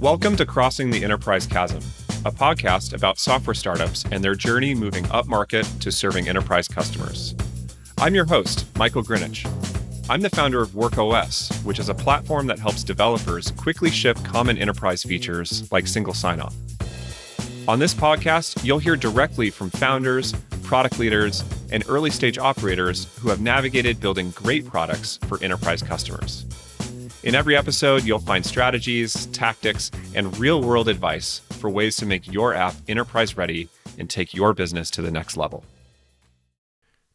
Welcome to Crossing the Enterprise Chasm, a podcast about software startups and their journey moving upmarket to serving enterprise customers. I'm your host, Michael Grinich. I'm the founder of WorkOS, which is a platform that helps developers quickly ship common enterprise features like single sign on. On this podcast, you'll hear directly from founders, product leaders, and early stage operators who have navigated building great products for enterprise customers. In every episode, you'll find strategies, tactics, and real world advice for ways to make your app enterprise ready and take your business to the next level.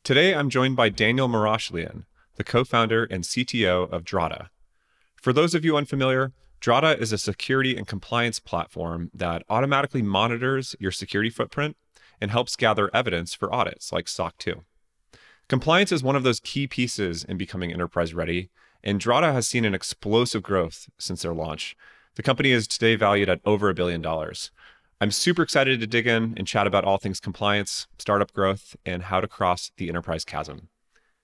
Today, I'm joined by Daniel Marashlian, the co founder and CTO of Drata. For those of you unfamiliar, Drata is a security and compliance platform that automatically monitors your security footprint and helps gather evidence for audits like SOC 2. Compliance is one of those key pieces in becoming enterprise ready, and Drata has seen an explosive growth since their launch. The company is today valued at over a billion dollars. I'm super excited to dig in and chat about all things compliance, startup growth, and how to cross the enterprise chasm.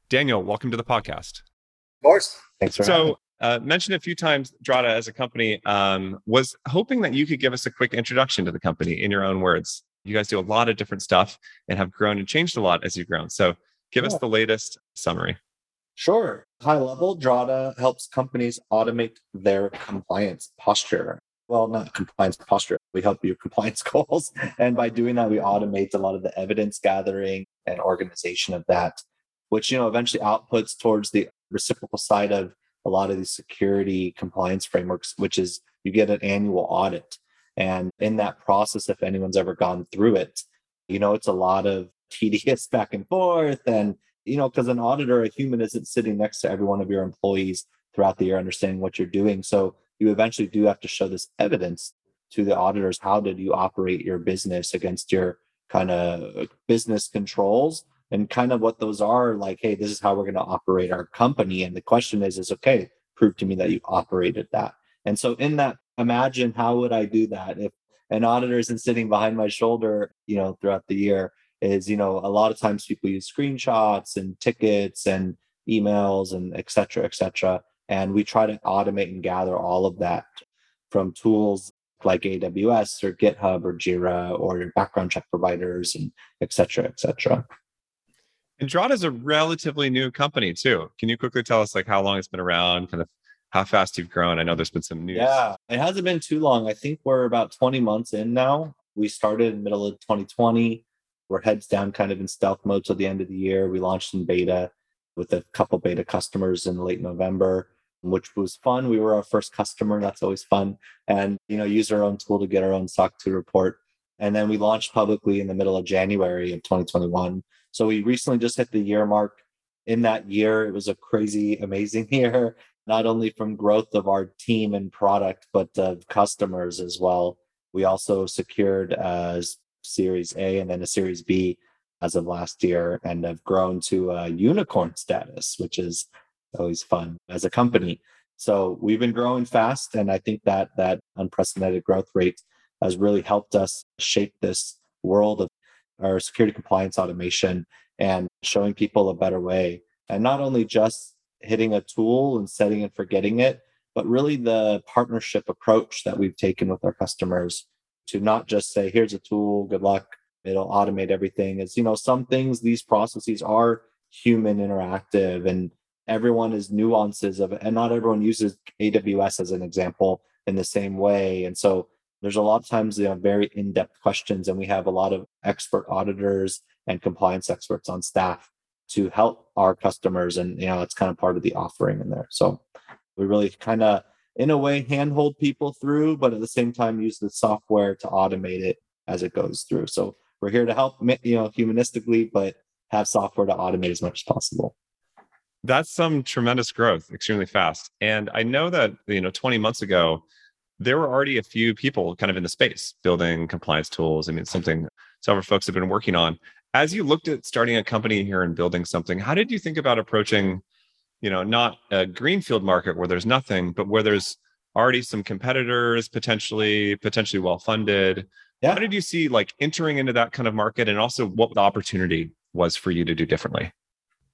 Daniel, welcome to the podcast. Of course. Thanks for so, uh, mentioned a few times Drata as a company. Um, was hoping that you could give us a quick introduction to the company in your own words. You guys do a lot of different stuff and have grown and changed a lot as you've grown. So, give yeah. us the latest summary. Sure. High level, Drata helps companies automate their compliance posture. Well, not compliance posture. We help your compliance goals. And by doing that, we automate a lot of the evidence gathering and organization of that, which, you know, eventually outputs towards the reciprocal side of a lot of these security compliance frameworks, which is you get an annual audit. And in that process, if anyone's ever gone through it, you know, it's a lot of tedious back and forth and you know, because an auditor, a human isn't sitting next to every one of your employees throughout the year, understanding what you're doing. So you eventually do have to show this evidence to the auditors. How did you operate your business against your kind of business controls? And kind of what those are like, hey, this is how we're going to operate our company. And the question is, is okay, prove to me that you operated that. And so in that, imagine how would I do that if an auditor isn't sitting behind my shoulder, you know, throughout the year is you know a lot of times people use screenshots and tickets and emails and et cetera et cetera and we try to automate and gather all of that from tools like aws or github or jira or your background check providers and et cetera et cetera and Drata is a relatively new company too. Can you quickly tell us like how long it's been around, kind of how fast you've grown? I know there's been some news. Yeah, it hasn't been too long. I think we're about 20 months in now. We started in middle of 2020 we're heads down kind of in stealth mode till the end of the year. We launched in beta with a couple beta customers in late November, which was fun. We were our first customer. That's always fun. And, you know, use our own tool to get our own SOC 2 report. And then we launched publicly in the middle of January of 2021. So we recently just hit the year mark. In that year, it was a crazy, amazing year, not only from growth of our team and product, but of customers as well. We also secured as Series A and then a Series B as of last year, and have grown to a unicorn status, which is always fun as a company. So we've been growing fast, and I think that that unprecedented growth rate has really helped us shape this world of our security compliance automation and showing people a better way. And not only just hitting a tool and setting and forgetting it, but really the partnership approach that we've taken with our customers to not just say, here's a tool, good luck, it'll automate everything. Is, you know, some things, these processes are human interactive and everyone is nuances of it. And not everyone uses AWS as an example in the same way. And so there's a lot of times, you know, very in-depth questions, and we have a lot of expert auditors and compliance experts on staff to help our customers. And you know, it's kind of part of the offering in there. So we really kind of in a way handhold people through, but at the same time use the software to automate it as it goes through. So we're here to help, you know, humanistically, but have software to automate as much as possible. That's some tremendous growth, extremely fast. And I know that, you know, 20 months ago, there were already a few people kind of in the space building compliance tools. I mean, something several folks have been working on. As you looked at starting a company here and building something, how did you think about approaching you know not a greenfield market where there's nothing but where there's already some competitors potentially potentially well funded yeah. how did you see like entering into that kind of market and also what the opportunity was for you to do differently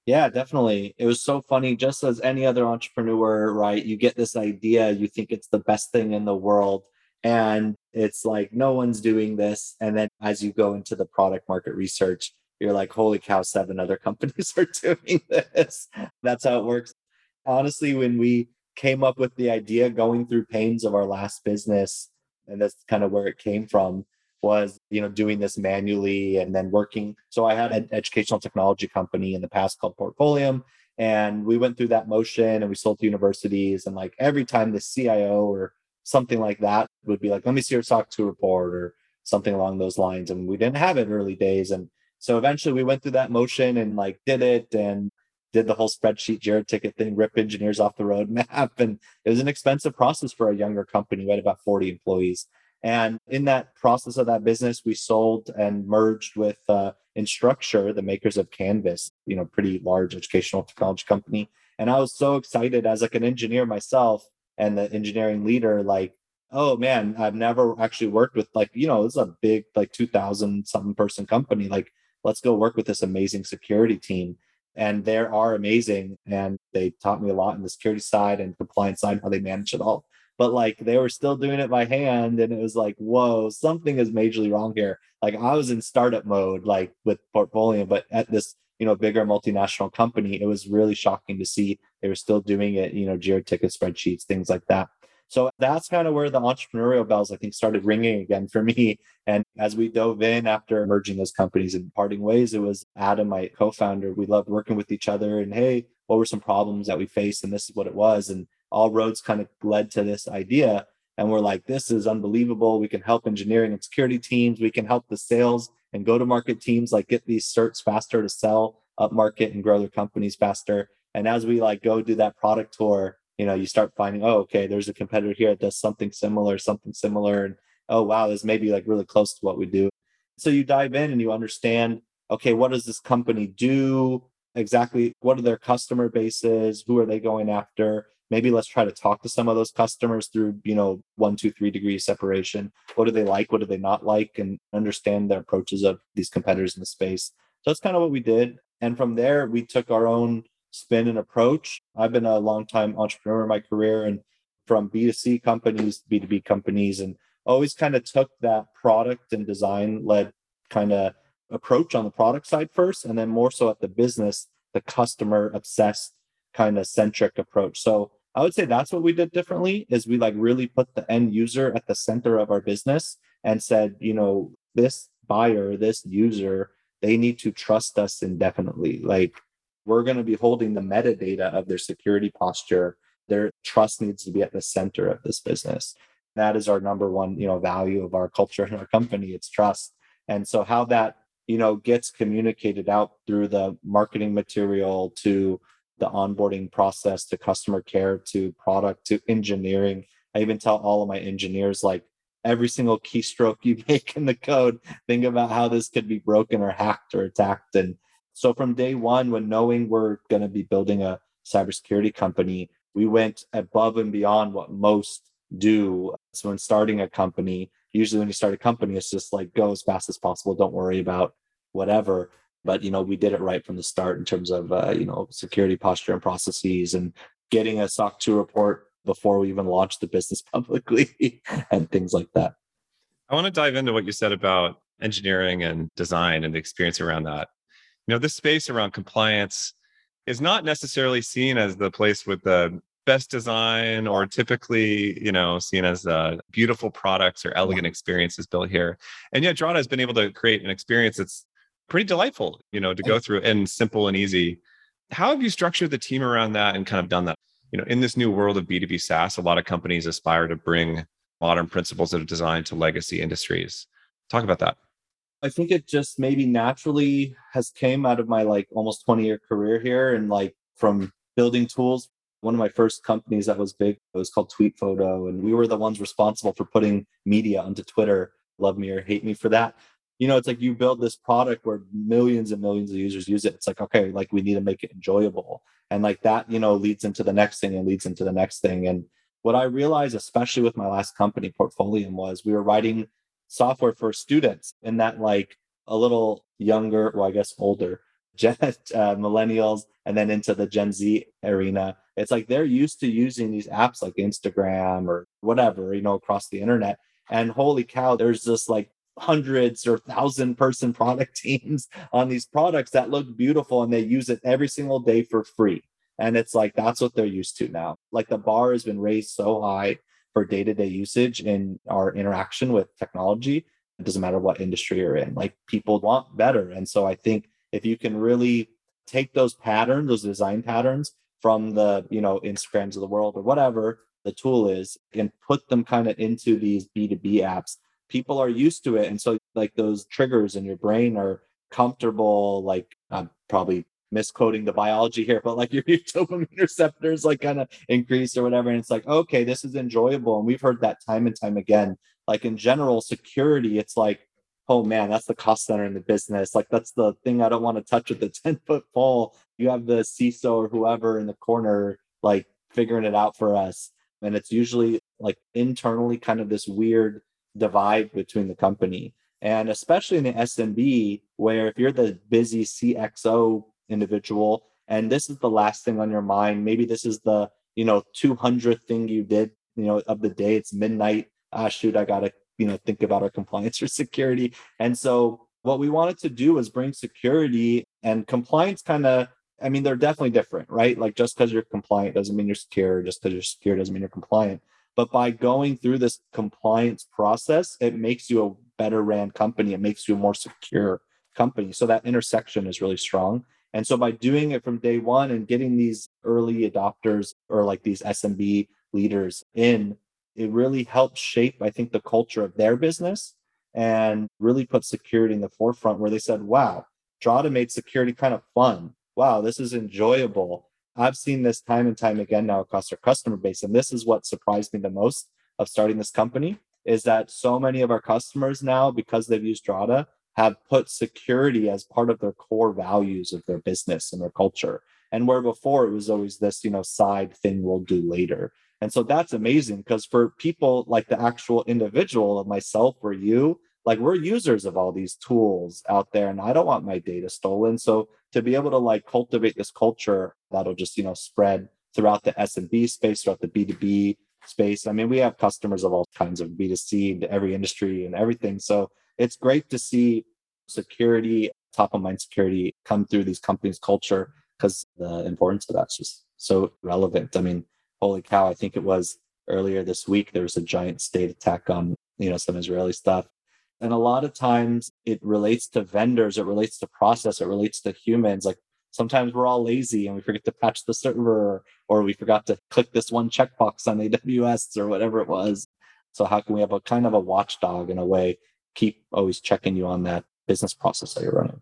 yeah definitely it was so funny just as any other entrepreneur right you get this idea you think it's the best thing in the world And it's like no one's doing this. And then as you go into the product market research, you're like, holy cow, seven other companies are doing this. That's how it works. Honestly, when we came up with the idea going through pains of our last business, and that's kind of where it came from, was you know doing this manually and then working. So I had an educational technology company in the past called Portfolium, and we went through that motion and we sold to universities. And like every time the CIO or something like that would be like, let me see your SOC 2 report or something along those lines. And we didn't have it early days. And so eventually we went through that motion and like did it and did the whole spreadsheet Jira ticket thing, rip engineers off the roadmap. And it was an expensive process for a younger company. We had about 40 employees. And in that process of that business, we sold and merged with uh, Instructure, the makers of Canvas, you know, pretty large educational technology company. And I was so excited as like an engineer myself and the engineering leader, like, oh man, I've never actually worked with like, you know, this is a big like 2000 something person company. Like, let's go work with this amazing security team. And they are amazing. And they taught me a lot in the security side and compliance side, how they manage it all but like they were still doing it by hand and it was like whoa something is majorly wrong here like i was in startup mode like with Portfolium but at this you know bigger multinational company it was really shocking to see they were still doing it you know jira ticket spreadsheets things like that so that's kind of where the entrepreneurial bells i think started ringing again for me and as we dove in after merging those companies and parting ways it was adam my co-founder we loved working with each other and hey what were some problems that we faced and this is what it was and all roads kind of led to this idea. And we're like, this is unbelievable. We can help engineering and security teams. We can help the sales and go to market teams like get these certs faster to sell up market and grow their companies faster. And as we like go do that product tour, you know, you start finding, oh, okay, there's a competitor here that does something similar, something similar. And oh, wow, this may be like really close to what we do. So you dive in and you understand, okay, what does this company do? Exactly what are their customer bases? Who are they going after? maybe let's try to talk to some of those customers through you know one two three degree separation what do they like what do they not like and understand the approaches of these competitors in the space so that's kind of what we did and from there we took our own spin and approach i've been a long time entrepreneur in my career and from b2c companies b2b companies and always kind of took that product and design led kind of approach on the product side first and then more so at the business the customer obsessed kind of centric approach so I would say that's what we did differently is we like really put the end user at the center of our business and said, you know, this buyer, this user, they need to trust us indefinitely. Like we're going to be holding the metadata of their security posture. Their trust needs to be at the center of this business. That is our number one, you know, value of our culture and our company. It's trust. And so how that, you know, gets communicated out through the marketing material to the onboarding process to customer care to product to engineering. I even tell all of my engineers like every single keystroke you make in the code, think about how this could be broken or hacked or attacked. And so from day one, when knowing we're going to be building a cybersecurity company, we went above and beyond what most do. So when starting a company, usually when you start a company, it's just like go as fast as possible. Don't worry about whatever but you know we did it right from the start in terms of uh, you know security posture and processes and getting a soc 2 report before we even launched the business publicly and things like that i want to dive into what you said about engineering and design and the experience around that you know this space around compliance is not necessarily seen as the place with the best design or typically you know seen as uh, beautiful products or elegant experiences built here and yet drata has been able to create an experience that's pretty delightful, you know, to go through and simple and easy. How have you structured the team around that and kind of done that? You know, in this new world of B2B SaaS, a lot of companies aspire to bring modern principles of design to legacy industries. Talk about that. I think it just maybe naturally has came out of my like almost 20 year career here and like from building tools. One of my first companies that was big it was called Tweet Photo, and we were the ones responsible for putting media onto Twitter. Love me or hate me for that you know, it's like you build this product where millions and millions of users use it. It's like, okay, like we need to make it enjoyable. And like that, you know, leads into the next thing and leads into the next thing. And what I realized, especially with my last company, Portfolium, was we were writing software for students in that like a little younger, well, I guess older, Gen, uh, millennials, and then into the Gen Z arena. It's like they're used to using these apps like Instagram or whatever, you know, across the internet And holy cow, there's just like hundreds or thousand person product teams on these products that look beautiful and they use it every single day for free. And it's like that's what they're used to now. Like the bar has been raised so high for day to day usage in our interaction with technology. It doesn't matter what industry you're in, like people want better. And so I think if you can really take those patterns, those design patterns from the, you know, Instagrams of the world or whatever the tool is and put them kind of into these B2B apps, people are used to it. And so like those triggers in your brain are comfortable, like I'm probably misquoting the biology here, but like your dopamine receptors like kind of increase or whatever. And it's like, okay, this is enjoyable. And we've heard that time and time again. Like in general, security, it's like, oh man, that's the cost center in the business. Like that's the thing I don't want to touch with the 10 foot pole. You have the CISO or whoever in the corner, like figuring it out for us. And it's usually like internally kind of this weird divide between the company. And especially in the SMB, where if you're the busy CXO individual and this is the last thing on your mind. Maybe this is the you know 200th thing you did you know of the day. It's midnight. Ah shoot i gotta you know think about our compliance or security. And so what we wanted to do was bring security and compliance kind of i mean they're definitely different right? Like just because you're compliant doesn't mean you're secure. Just because you're secure doesn't mean you're compliant. But by going through this compliance process it makes you a better ran company. It makes you a more secure company. So that intersection is really strong and so by doing it from day one and getting these early adopters or like these SMB leaders in, it really helps shape, I think, the culture of their business and really put security in the forefront where they said, wow, Drata made security kind of fun. Wow, this is enjoyable. I've seen this time and time again now across our customer base. And this is what surprised me the most of starting this company is that so many of our customers now, because they've used Drata, have put security as part of their core values of their business and their culture. And where before it was always this, you know, side thing we'll do later. And so that's amazing because for people like the actual individual of myself or you, like we're users of all these tools out there and I don't want my data stolen. So to be able to like cultivate this culture that'll just, you know, spread throughout the SMB space, throughout the B2B space. I mean, we have customers of all kinds of B2C to every industry and everything. So it's great to see security, top of mind security come through these companies' culture because the importance of that's just so relevant. I mean, holy cow, I think it was earlier this week there was a giant state attack on, you know, some Israeli stuff. And a lot of times it relates to vendors, it relates to process, it relates to humans. Like sometimes we're all lazy and we forget to patch the server or we forgot to click this one checkbox on AWS or whatever it was. So how can we have a kind of a watchdog in a way keep always checking you on that business process that you're running.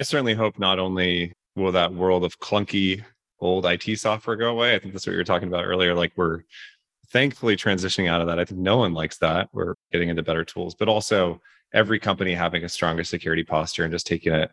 I certainly hope not only will that world of clunky old IT software go away. I think that's what you were talking about earlier. Like we're thankfully transitioning out of that. I think no one likes that. We're getting into better tools, but also every company having a stronger security posture and just taking it,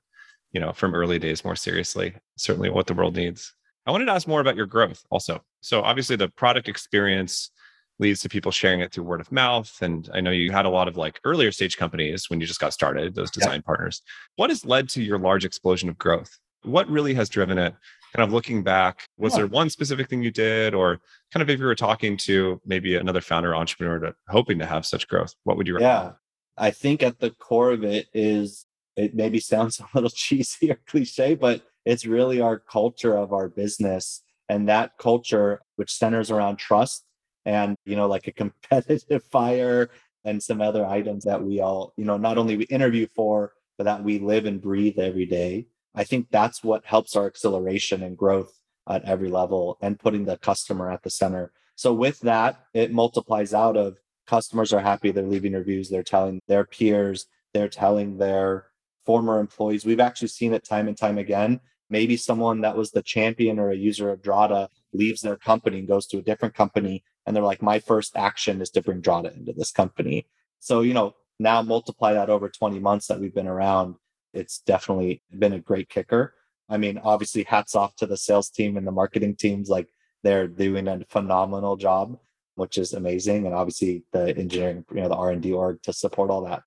you know, from early days more seriously. Certainly what the world needs. I wanted to ask more about your growth also. So obviously the product experience leads to people sharing it through word of mouth. And I know you had a lot of like earlier stage companies when you just got started, those design yeah. partners. What has led to your large explosion of growth? What really has driven it? Kind of looking back, was yeah. there one specific thing you did, or kind of if you were talking to maybe another founder entrepreneur to, hoping to have such growth, what would you recommend? Yeah, I think at the core of it is it maybe sounds a little cheesy or cliche, but it's really our culture of our business. And that culture, which centers around trust and you know like a competitive fire and some other items that we all you know not only we interview for but that we live and breathe every day. I think that's what helps our acceleration and growth at every level and putting the customer at the center. So with that it multiplies out of customers are happy they're leaving reviews they're telling their peers they're telling their former employees. We've actually seen it time and time again. Maybe someone that was the champion or a user of drata leaves their company and goes to a different company and they're like, my first action is to bring Drata into this company. So, you know, now multiply that over 20 months that we've been around, it's definitely been a great kicker. I mean, obviously, hats off to the sales team and the marketing teams. Like they're doing a phenomenal job, which is amazing. And obviously the engineering, you know, the R&D org to support all that.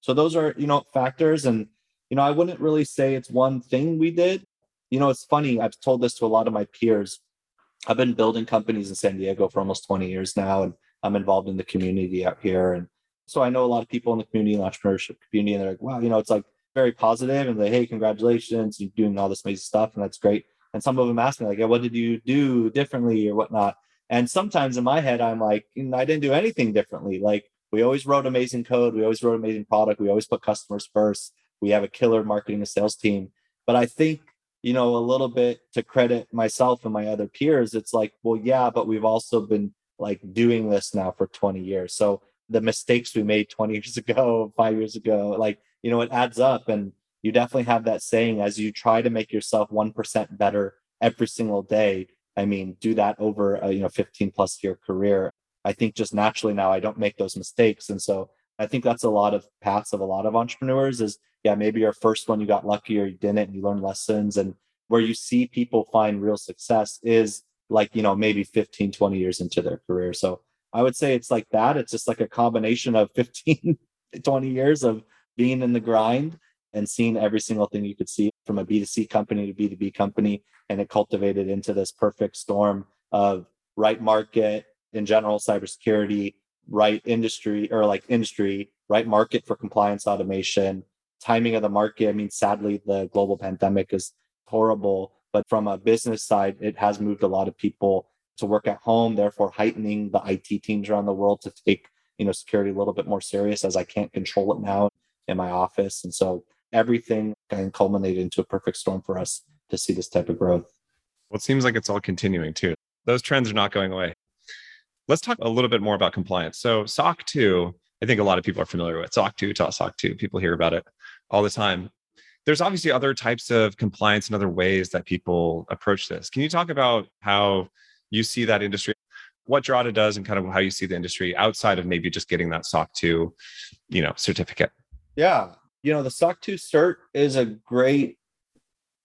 So those are, you know, factors. And, you know, I wouldn't really say it's one thing we did. You know, it's funny. I've told this to a lot of my peers I've been building companies in San Diego for almost 20 years now. And I'm involved in the community out here. And so I know a lot of people in the community, entrepreneurship community, and they're like, wow, you know, it's like very positive and like, hey, congratulations, you're doing all this amazing stuff, and that's great. And some of them ask me, like, yeah, what did you do differently or whatnot? And sometimes in my head, I'm like, I didn't do anything differently. Like, we always wrote amazing code, we always wrote amazing product, we always put customers first. We have a killer marketing and sales team. But I think you know, a little bit to credit myself and my other peers, it's like, well, yeah, but we've also been like doing this now for 20 years. So the mistakes we made 20 years ago, five years ago, like, you know, it adds up. And you definitely have that saying as you try to make yourself 1% better every single day. I mean, do that over a, you know, 15 plus year career. I think just naturally now I don't make those mistakes. And so I think that's a lot of paths of a lot of entrepreneurs is yeah, maybe your first one you got lucky or you didn't and you learned lessons. And where you see people find real success is like, you know, maybe 15, 20 years into their career. So I would say it's like that. It's just like a combination of 15, 20 years of being in the grind and seeing every single thing you could see from a B2C company to B2B company. And it cultivated into this perfect storm of right market in general, cybersecurity, right industry or like industry, right market for compliance automation, timing of the market. I mean, sadly, the global pandemic is horrible, but from a business side, it has moved a lot of people to work at home, therefore heightening the IT teams around the world to take, you know, security a little bit more serious as I can't control it now in my office. And so everything kind of culminated into a perfect storm for us to see this type of growth. Well, it seems like it's all continuing too. Those trends are not going away. Let's talk a little bit more about compliance. So SOC 2, I think a lot of people are familiar with SOC 2, SOC 2. People hear about it all the time. There's obviously other types of compliance and other ways that people approach this. Can you talk about how you see that industry, what Drata does, and kind of how you see the industry outside of maybe just getting that SOC 2, you know, certificate? Yeah, you know, the SOC 2 cert is a great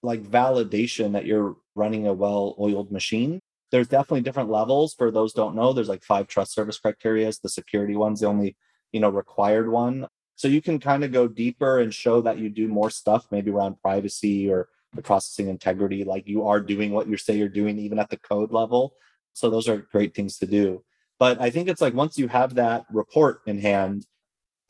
like validation that you're running a well-oiled machine. There's definitely different levels for those don't know. There's like five trust service criteria. The security one's the only, you know, required one. So you can kind of go deeper and show that you do more stuff, maybe around privacy or the processing integrity, like you are doing what you say you're doing, even at the code level. So those are great things to do. But I think it's like once you have that report in hand,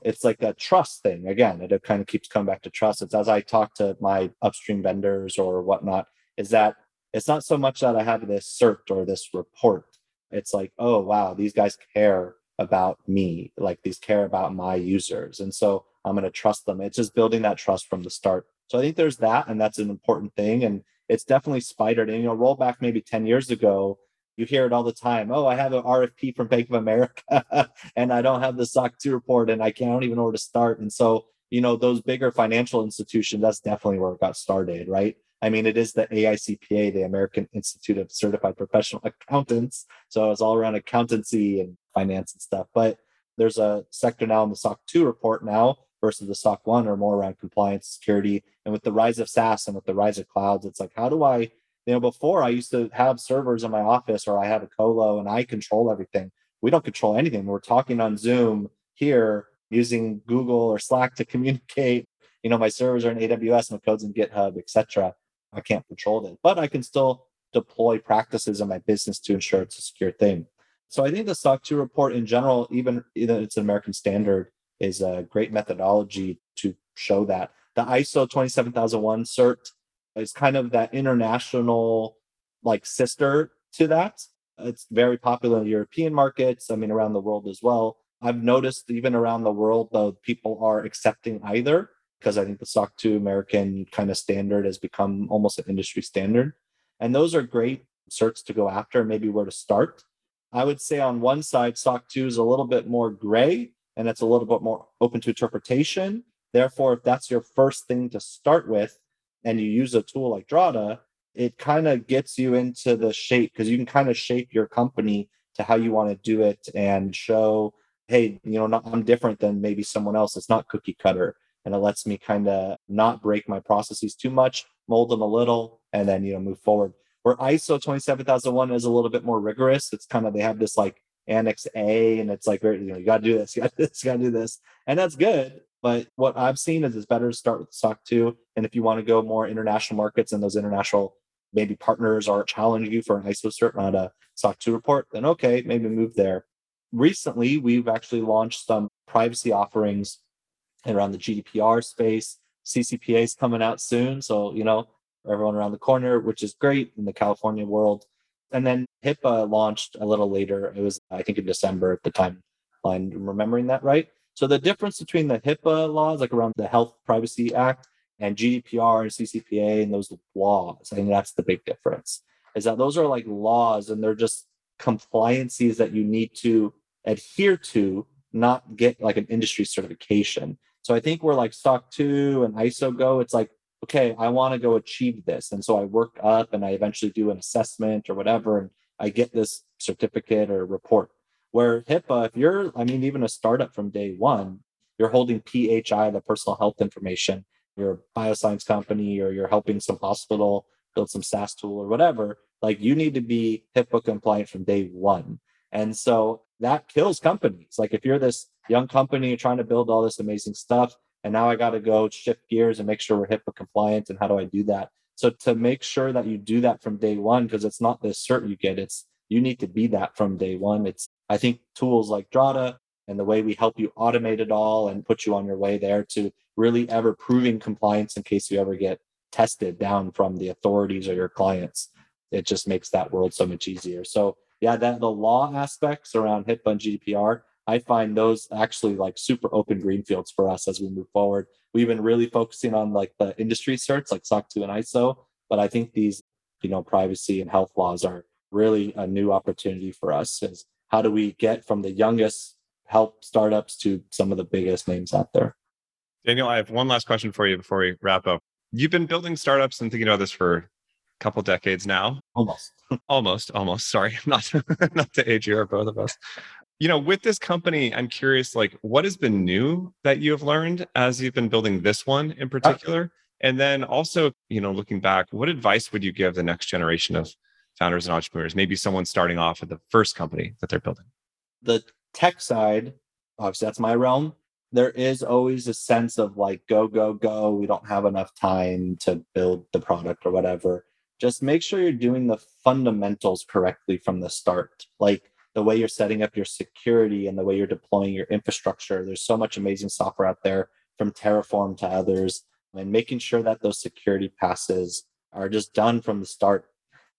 it's like a trust thing. Again, it kind of keeps coming back to trust. It's as I talk to my upstream vendors or whatnot, is that it's not so much that I have this cert or this report. It's like, oh wow, these guys care about me like these care about my users and so i'm going to trust them. It's just building that trust from the start. So i think there's that and that's an important thing and it's definitely spidered and you know roll back maybe 10 years ago you hear it all the time oh i have an rfp from bank of america and i don't have the soc 2 report and i can't even know where to start. And so you know those bigger financial institutions that's definitely where it got started right? I mean, it is the AICPA, the American Institute of Certified Professional Accountants. So it's all around accountancy and finance and stuff. But there's a sector now in the SOC 2 report now versus the SOC 1 or more around compliance, security. And with the rise of SaaS and with the rise of clouds, it's like, how do I, you know, before I used to have servers in my office or I have a colo and I control everything. We don't control anything. We're talking on Zoom here using Google or Slack to communicate. You know, my servers are in AWS, my code's in GitHub, etc. I can't control it, but I can still deploy practices in my business to ensure it's a secure thing. So I think the SOC 2 report in general, even it's an American standard, is a great methodology to show that. The ISO 27001 cert is kind of that international like sister to that. It's very popular in European markets, I mean around the world as well. I've noticed even around the world though people are accepting either because I think the SOC 2 American kind of standard has become almost an industry standard. And those are great certs to go after, maybe where to start. I would say on one side, SOC 2 is a little bit more gray and it's a little bit more open to interpretation. Therefore, if that's your first thing to start with and you use a tool like Drata, it kind of gets you into the shape because you can kind of shape your company to how you want to do it and show, hey, you know, not, I'm different than maybe someone else. It's not cookie cutter and it lets me kind of not break my processes too much, mold them a little, and then you know move forward. Where ISO 27001 is a little bit more rigorous. It's kind of they have this like Annex A, and it's like you know you got to do this, you got to do this, you got to do this, and that's good. But what I've seen is it's better to start with SOC 2, and if you want to go more international markets and those international maybe partners are challenging you for an ISO cert, not a SOC 2 report, then okay, maybe move there. recently, we've actually launched some privacy offerings around the GDPR space. CCPA is coming out soon. So, you know, everyone around the corner, which is great in the California world. And then HIPAA launched a little later. It was, I think, in December at the time. I'm remembering that right. So the difference between the HIPAA laws, like around the Health Privacy Act, and GDPR and CCPA and those laws, I think that's the big difference. Is that those are like laws and they're just compliances that you need to adhere to, not get like an industry certification. So I think we're like SOC 2 and ISO Go. It's like, okay, I want to go achieve this. And so I work up and I eventually do an assessment or whatever, and I get this certificate or report. Where HIPAA, if you're, I mean, even a startup from day one, you're holding PHI, the personal health information, you're a bioscience company or you're helping some hospital build some SaaS tool or whatever, like you need to be HIPAA compliant from day one. And so that kills companies. Like if you're this young company trying to build all this amazing stuff, and now I got to go shift gears and make sure we're HIPAA compliant. And how do I do that? So to make sure that you do that from day one, because it's not this cert you get, it's you need to be that from day one. It's I think tools like Drata and the way we help you automate it all and put you on your way there to really ever proving compliance in case you ever get tested down from the authorities or your clients. It just makes that world so much easier. So yeah, that the law aspects around HIPAA and GDPR, I find those actually like super open greenfields for us as we move forward. We've been really focusing on like the industry certs like SOC 2 and ISO, but I think these, you know, privacy and health laws are really a new opportunity for us is how do we get from the youngest help startups to some of the biggest names out there. Daniel, I have one last question for you before we wrap up. You've been building startups and thinking about this for a couple decades now. Almost. almost, almost. Sorry, not not to age you or both of us. You know, with this company, I'm curious, like, what has been new that you have learned as you've been building this one in uh, particular? And then also, you know, looking back, what advice would you give the next generation of founders and entrepreneurs? Maybe someone starting off at the first company that they're building. The tech side, obviously that's my realm. There is always a sense of like, go, go, go. We don't have enough time to build the product or whatever. Just make sure you're doing the fundamentals correctly from the start. Like the way you're setting up your security and the way you're deploying your infrastructure. There's so much amazing software out there from Terraform to others, and making sure that those security passes are just done from the start.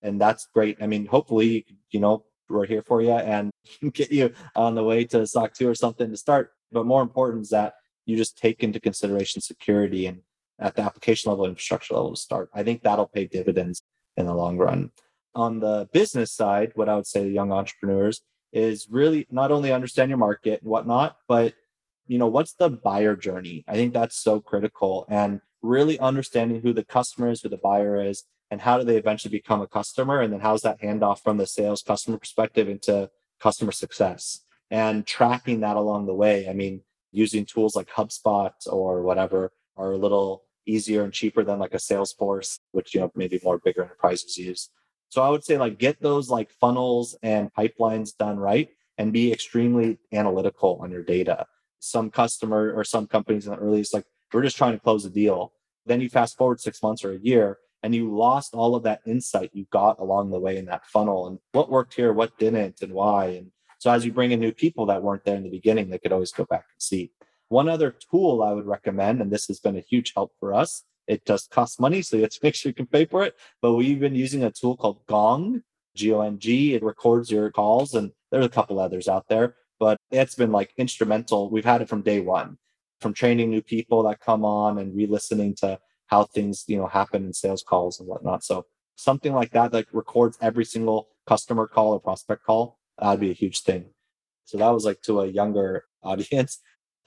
And that's great. I mean, hopefully, you know, we're here for you and get you on the way to SOC 2 or something to start. But more important is that you just take into consideration security and at the application level, infrastructure level to start. I think that'll pay dividends in the long run. On the business side, what I would say to young entrepreneurs is really not only understand your market and whatnot, but you know, what's the buyer journey? I think that's so critical and really understanding who the customer is, who the buyer is, and how do they eventually become a customer and then how's that handoff from the sales customer perspective into customer success and tracking that along the way i mean using tools like hubspot or whatever are a little easier and cheaper than like a salesforce which you know maybe more bigger enterprises use so i would say like get those like funnels and pipelines done right and be extremely analytical on your data some customer or some companies in the earliest like we're just trying to close a deal then you fast forward six months or a year and you lost all of that insight you got along the way in that funnel and what worked here, what didn't, and why. And so as you bring in new people that weren't there in the beginning, they could always go back and see. One other tool I would recommend, and this has been a huge help for us, it does cost money, so you have to make sure you can pay for it. But we've been using a tool called Gong, G O N G. It records your calls, and there's a couple others out there, but it's been like instrumental. We've had it from day one, from training new people that come on and re listening to how things you know happen in sales calls and whatnot. So something like that that records every single customer call or prospect call that'd be a huge thing. So that was like to a younger audience.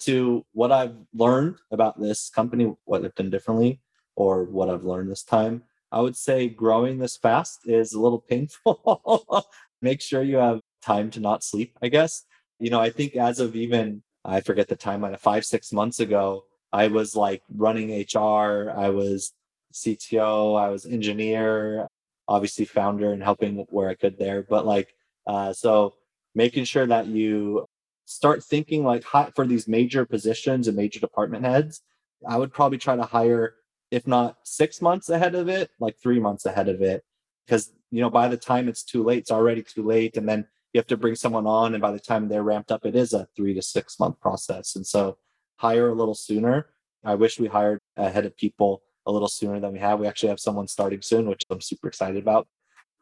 To what I've learned about this company, what I've done differently, or what I've learned this time, I would say growing this fast is a little painful. Make sure you have time to not sleep, I guess. You know, I think as of even, I forget the timeline, five, six months ago, I was like running HR, I was CTO, I was engineer, obviously founder and helping where I could there. But like, uh, so making sure that you start thinking like for these major positions and major department heads, I would probably try to hire, if not six months ahead of it, like three months ahead of it. Because, you know, by the time it's too late, it's already too late. And then you have to bring someone on, and by the time they're ramped up, it is a three to six month process. And so hire a little sooner. I wish we hired ahead of people a little sooner than we have. We actually have someone starting soon, which I'm super excited about.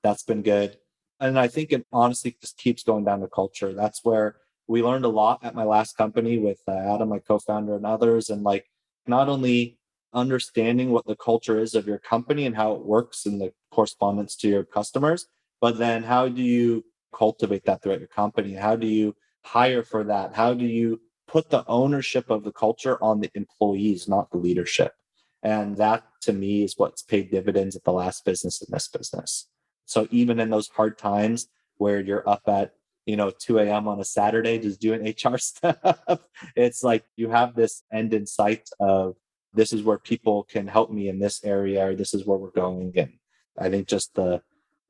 That's been good. And I think it honestly just keeps going down to culture. That's where we learned a lot at my last company with uh, Adam, my co founder, and others. And like not only understanding what the culture is of your company and how it works in the correspondence to your customers, but then how do you cultivate that throughout your company? How do you hire for that? How do you put the ownership of the culture on the employees, not the leadership? And that to me is what's paid dividends at the last business and this business. So even in those hard times where you're up at you know 2 a.m on a saturday just doing hr stuff it's like you have this end in sight of this is where people can help me in this area or this is where we're going. And i think just the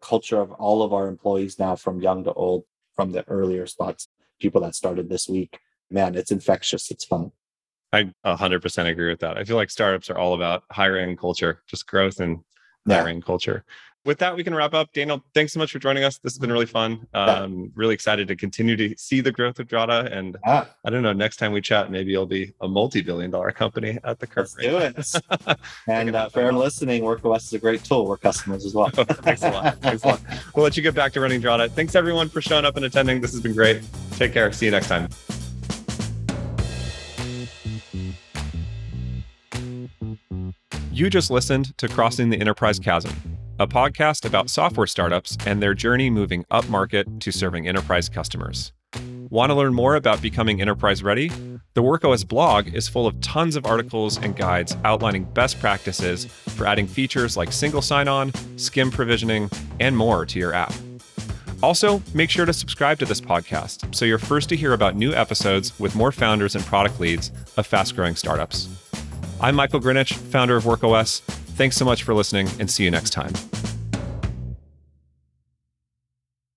culture of all of our employees now from young to old from the earlier spots people that started this week man it's infectious. It's fun. I 100% agree with that. I feel like startups are all about hiring culture just growth and hiring yeah. culture with that, we can wrap up. Daniel, thanks so much for joining us. This has been really fun. Um, really excited to continue to see the growth of Drata. And ah. I don't know, next time we chat, maybe it'll be a multi-billion dollar company at the current Let's do it. and uh, for everyone listening, WorkOS is a great tool. We're customers as well. thanks a lot. Thanks a lot. We'll let you get back to running Drata. Thanks everyone for showing up and attending. This has been great. Take care. See you next time. You just listened to Crossing the Enterprise Chasm a podcast about software startups and their journey moving upmarket to serving enterprise customers. Want to learn more about becoming enterprise ready? The WorkOS blog is full of tons of articles and guides outlining best practices for adding features like single sign on, SCIM provisioning, and more to your app. Also, make sure to subscribe to this podcast so you're first to hear about new episodes with more founders and product leads of fast growing startups. I'm Michael Grinich, founder of WorkOS. Thanks so much for listening and see you next time.